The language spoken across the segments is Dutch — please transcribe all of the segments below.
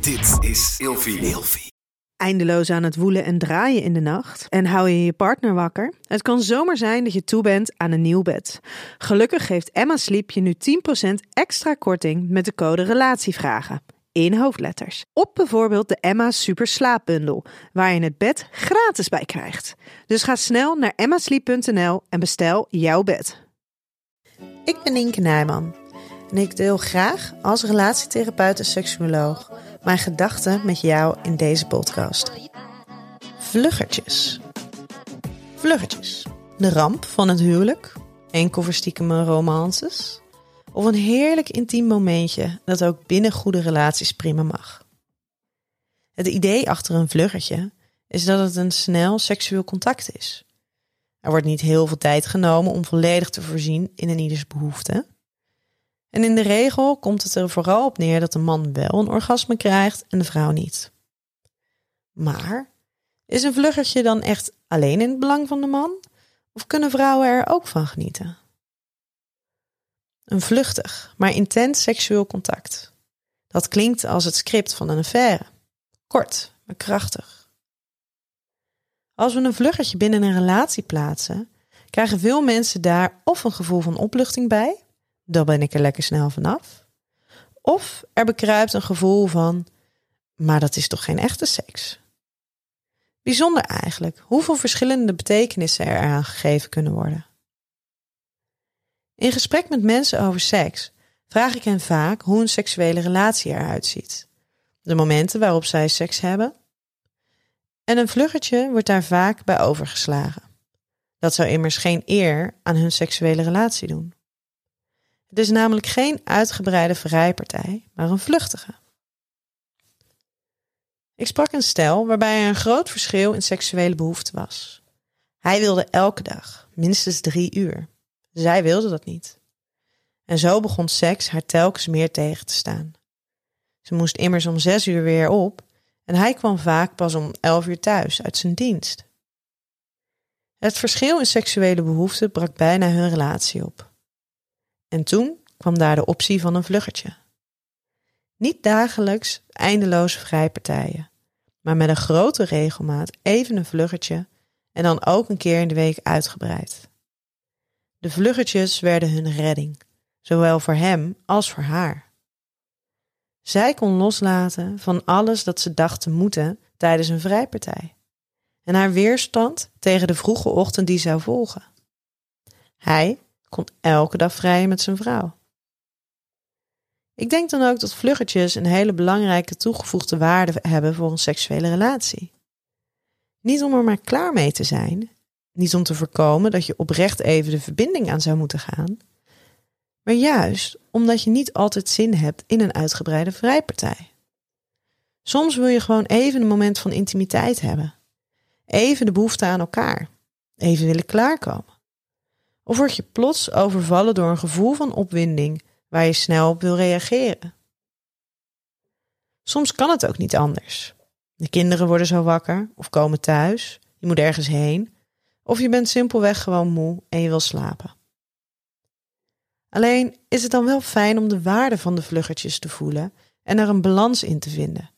Dit is Ilfie. Eindeloos aan het woelen en draaien in de nacht en hou je je partner wakker? Het kan zomaar zijn dat je toe bent aan een nieuw bed. Gelukkig geeft Emma Sleep je nu 10% extra korting met de code RELATIEVRAGEN in hoofdletters. Op bijvoorbeeld de Emma Super Slaapbundel, waar je het bed gratis bij krijgt. Dus ga snel naar emmasleep.nl en bestel jouw bed. Ik ben Inke Nijman en ik deel graag als relatietherapeut en seksuoloog mijn gedachten met jou in deze podcast. Vluggertjes. Vluggertjes. De ramp van het huwelijk, enkel voor stiekeme romances of een heerlijk intiem momentje dat ook binnen goede relaties prima mag. Het idee achter een vluggertje is dat het een snel seksueel contact is. Er wordt niet heel veel tijd genomen om volledig te voorzien in een ieders behoefte. En in de regel komt het er vooral op neer dat de man wel een orgasme krijgt en de vrouw niet. Maar is een vluggertje dan echt alleen in het belang van de man? Of kunnen vrouwen er ook van genieten? Een vluchtig, maar intens seksueel contact. Dat klinkt als het script van een affaire. Kort, maar krachtig. Als we een vluggertje binnen een relatie plaatsen, krijgen veel mensen daar of een gevoel van opluchting bij, dan ben ik er lekker snel vanaf, of er bekruipt een gevoel van, maar dat is toch geen echte seks? Bijzonder eigenlijk, hoeveel verschillende betekenissen er aan gegeven kunnen worden. In gesprek met mensen over seks vraag ik hen vaak hoe een seksuele relatie eruit ziet. De momenten waarop zij seks hebben. En een vluggertje wordt daar vaak bij overgeslagen. Dat zou immers geen eer aan hun seksuele relatie doen. Het is namelijk geen uitgebreide vrijpartij, maar een vluchtige. Ik sprak een stel waarbij er een groot verschil in seksuele behoefte was. Hij wilde elke dag, minstens drie uur. Zij wilde dat niet. En zo begon seks haar telkens meer tegen te staan. Ze moest immers om zes uur weer op en hij kwam vaak pas om elf uur thuis uit zijn dienst. Het verschil in seksuele behoeften brak bijna hun relatie op. En toen kwam daar de optie van een vluggertje. Niet dagelijks eindeloze vrijpartijen, maar met een grote regelmaat even een vluggertje en dan ook een keer in de week uitgebreid. De vluggertjes werden hun redding, zowel voor hem als voor haar. Zij kon loslaten van alles dat ze dacht te moeten tijdens een vrijpartij en haar weerstand tegen de vroege ochtend die zou volgen. Hij kon elke dag vrijen met zijn vrouw. Ik denk dan ook dat vluggertjes een hele belangrijke toegevoegde waarde hebben voor een seksuele relatie. Niet om er maar klaar mee te zijn, niet om te voorkomen dat je oprecht even de verbinding aan zou moeten gaan, maar juist omdat je niet altijd zin hebt in een uitgebreide vrijpartij. Soms wil je gewoon even een moment van intimiteit hebben. Even de behoefte aan elkaar. Even willen klaarkomen. Of word je plots overvallen door een gevoel van opwinding waar je snel op wil reageren. Soms kan het ook niet anders. De kinderen worden zo wakker of komen thuis. Je moet ergens heen of je bent simpelweg gewoon moe en je wil slapen. Alleen is het dan wel fijn om de waarde van de vluggertjes te voelen en er een balans in te vinden,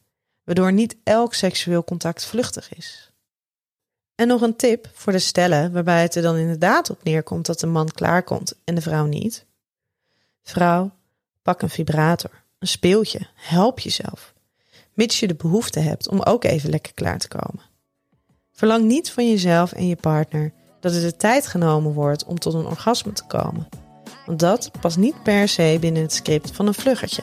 waardoor niet elk seksueel contact vluchtig is. En nog een tip voor de stellen waarbij het er dan inderdaad op neerkomt dat de man klaarkomt en de vrouw niet. Vrouw, pak een vibrator, een speeltje, help jezelf, mits je de behoefte hebt om ook even lekker klaar te komen. Verlang niet van jezelf en je partner dat er de tijd genomen wordt om tot een orgasme te komen. Want dat past niet per se binnen het script van een vluggertje.